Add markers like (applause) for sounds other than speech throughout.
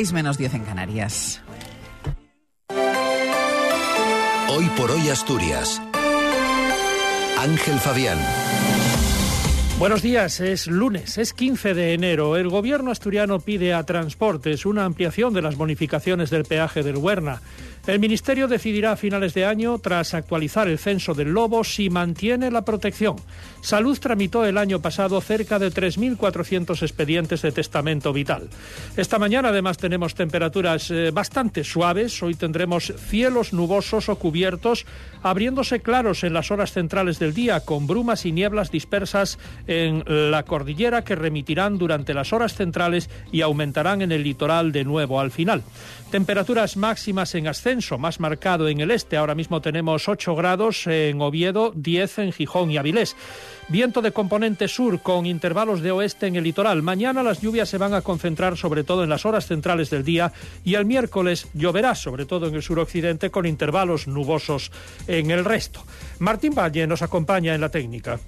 6 menos 10 en Canarias. Hoy por hoy Asturias. Ángel Fabián. Buenos días, es lunes, es 15 de enero. El gobierno asturiano pide a Transportes una ampliación de las bonificaciones del peaje del Huerna. El Ministerio decidirá a finales de año, tras actualizar el censo del lobo, si mantiene la protección. Salud tramitó el año pasado cerca de 3.400 expedientes de testamento vital. Esta mañana además tenemos temperaturas eh, bastante suaves. Hoy tendremos cielos nubosos o cubiertos, abriéndose claros en las horas centrales del día, con brumas y nieblas dispersas en la cordillera que remitirán durante las horas centrales y aumentarán en el litoral de nuevo al final. Temperaturas máximas en ascenso, más marcado en el este. Ahora mismo tenemos 8 grados en Oviedo, 10 en Gijón y Avilés. Viento de componente sur con intervalos de oeste en el litoral. Mañana las lluvias se van a concentrar sobre todo en las horas centrales del día y el miércoles lloverá sobre todo en el suroccidente con intervalos nubosos en el resto. Martín Valle nos acompaña en la técnica.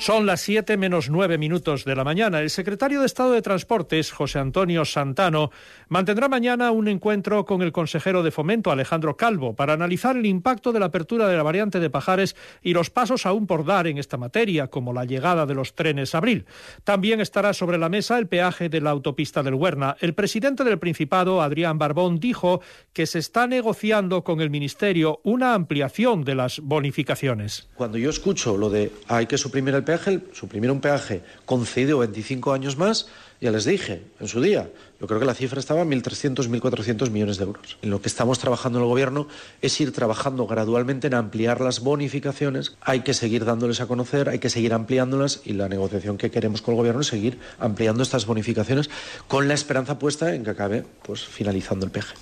Son las 7 menos 9 minutos de la mañana. El secretario de Estado de Transportes, José Antonio Santano, mantendrá mañana un encuentro con el consejero de Fomento, Alejandro Calvo, para analizar el impacto de la apertura de la variante de Pajares y los pasos aún por dar en esta materia, como la llegada de los trenes Abril. También estará sobre la mesa el peaje de la autopista del Huerna. El presidente del Principado, Adrián Barbón, dijo que se está negociando con el Ministerio una ampliación de las bonificaciones. Cuando yo escucho lo de hay que suprimir el peaje, suprimir un peaje concedido 25 años más, ya les dije en su día, yo creo que la cifra estaba en 1.300, 1.400 millones de euros. En lo que estamos trabajando en el Gobierno es ir trabajando gradualmente en ampliar las bonificaciones. Hay que seguir dándoles a conocer, hay que seguir ampliándolas y la negociación que queremos con el Gobierno es seguir ampliando estas bonificaciones con la esperanza puesta en que acabe pues, finalizando el peaje.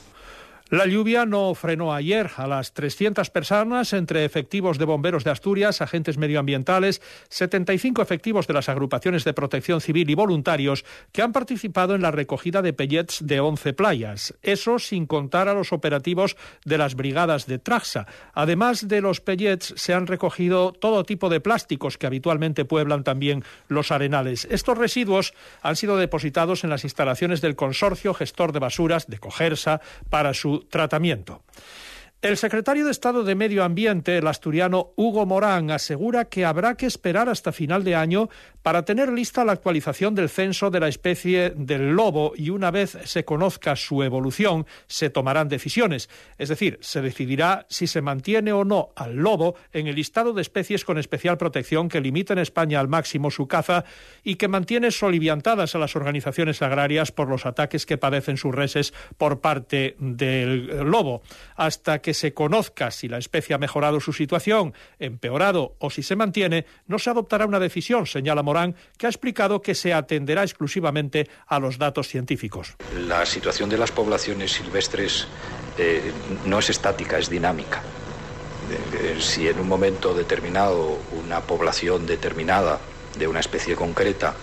La lluvia no frenó ayer a las 300 personas entre efectivos de bomberos de Asturias, agentes medioambientales, 75 efectivos de las agrupaciones de protección civil y voluntarios que han participado en la recogida de pellets de 11 playas. Eso sin contar a los operativos de las brigadas de Traxa. Además de los pellets, se han recogido todo tipo de plásticos que habitualmente pueblan también los arenales. Estos residuos han sido depositados en las instalaciones del consorcio gestor de basuras de Cogersa para su tratamiento. El secretario de Estado de Medio Ambiente, el asturiano Hugo Morán, asegura que habrá que esperar hasta final de año para tener lista la actualización del censo de la especie del lobo y una vez se conozca su evolución se tomarán decisiones. Es decir, se decidirá si se mantiene o no al lobo en el listado de especies con especial protección que limita en España al máximo su caza y que mantiene soliviantadas a las organizaciones agrarias por los ataques que padecen sus reses por parte del lobo. Hasta que se conozca si la especie ha mejorado su situación, empeorado o si se mantiene, no se adoptará una decisión, señala Morán, que ha explicado que se atenderá exclusivamente a los datos científicos. La situación de las poblaciones silvestres eh, no es estática, es dinámica. Eh, si en un momento determinado una población determinada de una especie concreta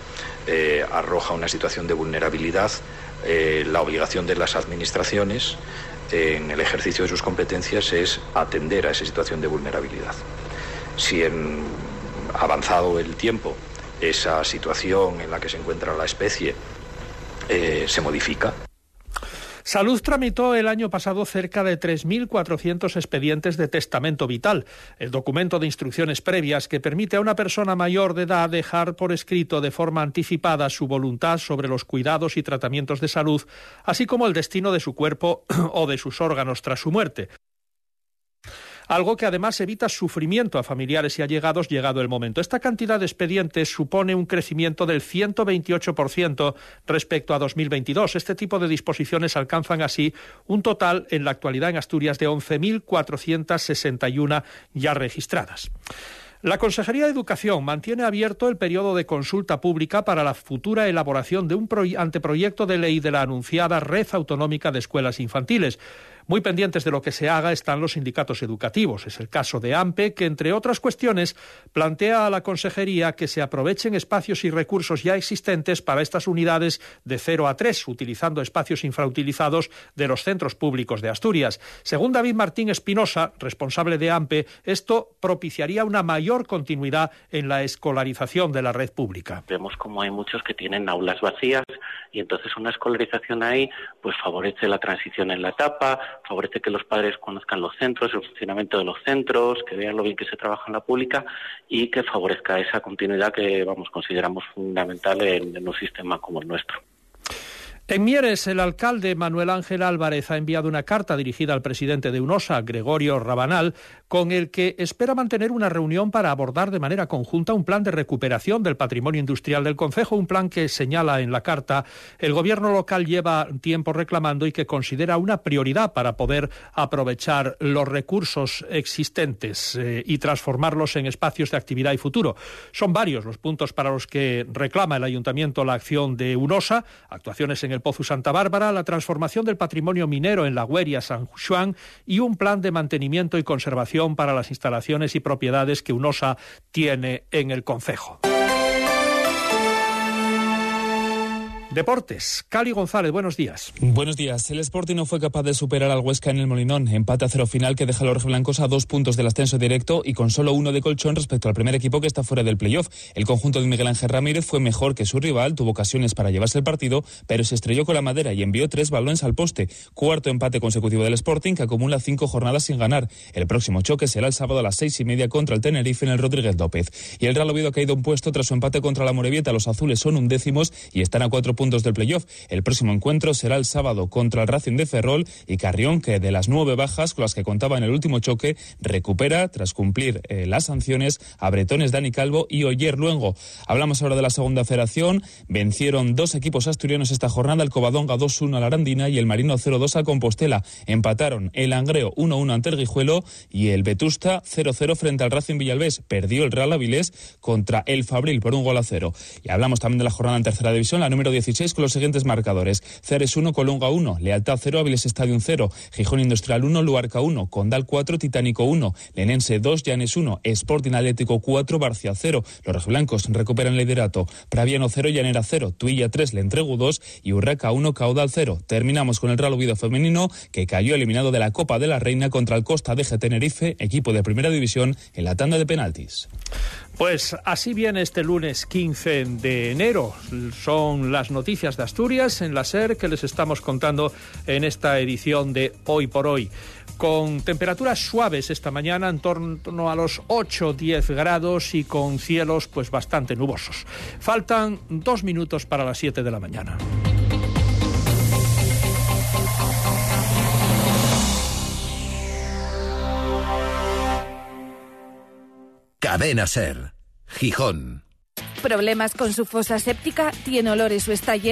eh, arroja una situación de vulnerabilidad, la obligación de las administraciones en el ejercicio de sus competencias es atender a esa situación de vulnerabilidad. Si en avanzado el tiempo esa situación en la que se encuentra la especie eh, se modifica, Salud tramitó el año pasado cerca de 3.400 expedientes de testamento vital, el documento de instrucciones previas que permite a una persona mayor de edad dejar por escrito de forma anticipada su voluntad sobre los cuidados y tratamientos de salud, así como el destino de su cuerpo (clears throat) o de sus órganos tras su muerte algo que además evita sufrimiento a familiares y allegados llegado el momento. Esta cantidad de expedientes supone un crecimiento del 128% respecto a 2022. Este tipo de disposiciones alcanzan así un total en la actualidad en Asturias de 11.461 ya registradas. La Consejería de Educación mantiene abierto el periodo de consulta pública para la futura elaboración de un anteproyecto de ley de la anunciada Red Autonómica de Escuelas Infantiles. Muy pendientes de lo que se haga están los sindicatos educativos. Es el caso de AMPE, que entre otras cuestiones plantea a la Consejería que se aprovechen espacios y recursos ya existentes para estas unidades de 0 a 3, utilizando espacios infrautilizados de los centros públicos de Asturias. Según David Martín Espinosa, responsable de AMPE, esto propiciaría una mayor continuidad en la escolarización de la red pública. Vemos como hay muchos que tienen aulas vacías y entonces una escolarización ahí pues favorece la transición en la etapa, favorece que los padres conozcan los centros, el funcionamiento de los centros, que vean lo bien que se trabaja en la pública y que favorezca esa continuidad que vamos consideramos fundamental en un sistema como el nuestro. En Mieres, el alcalde Manuel Ángel Álvarez ha enviado una carta dirigida al presidente de UNOSA, Gregorio Rabanal, con el que espera mantener una reunión para abordar de manera conjunta un plan de recuperación del patrimonio industrial del Concejo, un plan que señala en la carta el gobierno local lleva tiempo reclamando y que considera una prioridad para poder aprovechar los recursos existentes eh, y transformarlos en espacios de actividad y futuro. Son varios los puntos para los que reclama el ayuntamiento la acción de UNOSA, actuaciones en el Pozo Santa Bárbara, la transformación del patrimonio minero en la Hueria San Juan y un plan de mantenimiento y conservación para las instalaciones y propiedades que UNOSA tiene en el concejo. Deportes. Cali González, buenos días. Buenos días. El Sporting no fue capaz de superar al Huesca en el Molinón. Empate a cero final que deja a los blancos a dos puntos del ascenso directo y con solo uno de colchón respecto al primer equipo que está fuera del playoff. El conjunto de Miguel Ángel Ramírez fue mejor que su rival, tuvo ocasiones para llevarse el partido, pero se estrelló con la madera y envió tres balones al poste. Cuarto empate consecutivo del Sporting que acumula cinco jornadas sin ganar. El próximo choque será el sábado a las seis y media contra el Tenerife en el Rodríguez López. Y el Real Oviedo ha caído un puesto tras su empate contra la Morevieta. Los azules son undécimos y están a cuatro puntos puntos del playoff. El próximo encuentro será el sábado contra el Racing de Ferrol y Carrión, que de las nueve bajas con las que contaba en el último choque, recupera tras cumplir eh, las sanciones a Bretones Dani Calvo y Oyer Luengo. Hablamos ahora de la segunda federación. Vencieron dos equipos asturianos esta jornada, el Covadonga 2-1 a la Arandina y el Marino 0-2 a Compostela. Empataron el Angreo 1-1 ante el Guijuelo y el Vetusta 0-0 frente al Racing Villalbés. Perdió el Real Avilés contra el Fabril por un gol a cero. Y hablamos también de la jornada en tercera división, la número 16 con los siguientes marcadores. Ceres 1, Colunga 1, Lealtad 0, Aviles Stadium 0, Gijón Industrial 1, Luarca 1, Condal 4, Titánico 1, Lenense 2, Llanes 1, Sporting Atlético 4, Barcia 0. Los rojiblancos recuperan liderato. Praviano 0, Llanera 0, Tuilla 3, Le Entrego 2 y Urraca 1, Caudal 0. Terminamos con el Real Oviedo femenino que cayó eliminado de la Copa de la Reina contra el Costa de Tenerife, equipo de primera división, en la tanda de penaltis. Pues así viene este lunes 15 de enero. Son las noticias de Asturias en la SER que les estamos contando en esta edición de Hoy por Hoy. Con temperaturas suaves esta mañana en torno a los 8-10 grados y con cielos pues bastante nubosos. Faltan dos minutos para las 7 de la mañana. Cadena Ser. Gijón. Problemas con su fosa séptica, tiene olores o está lleno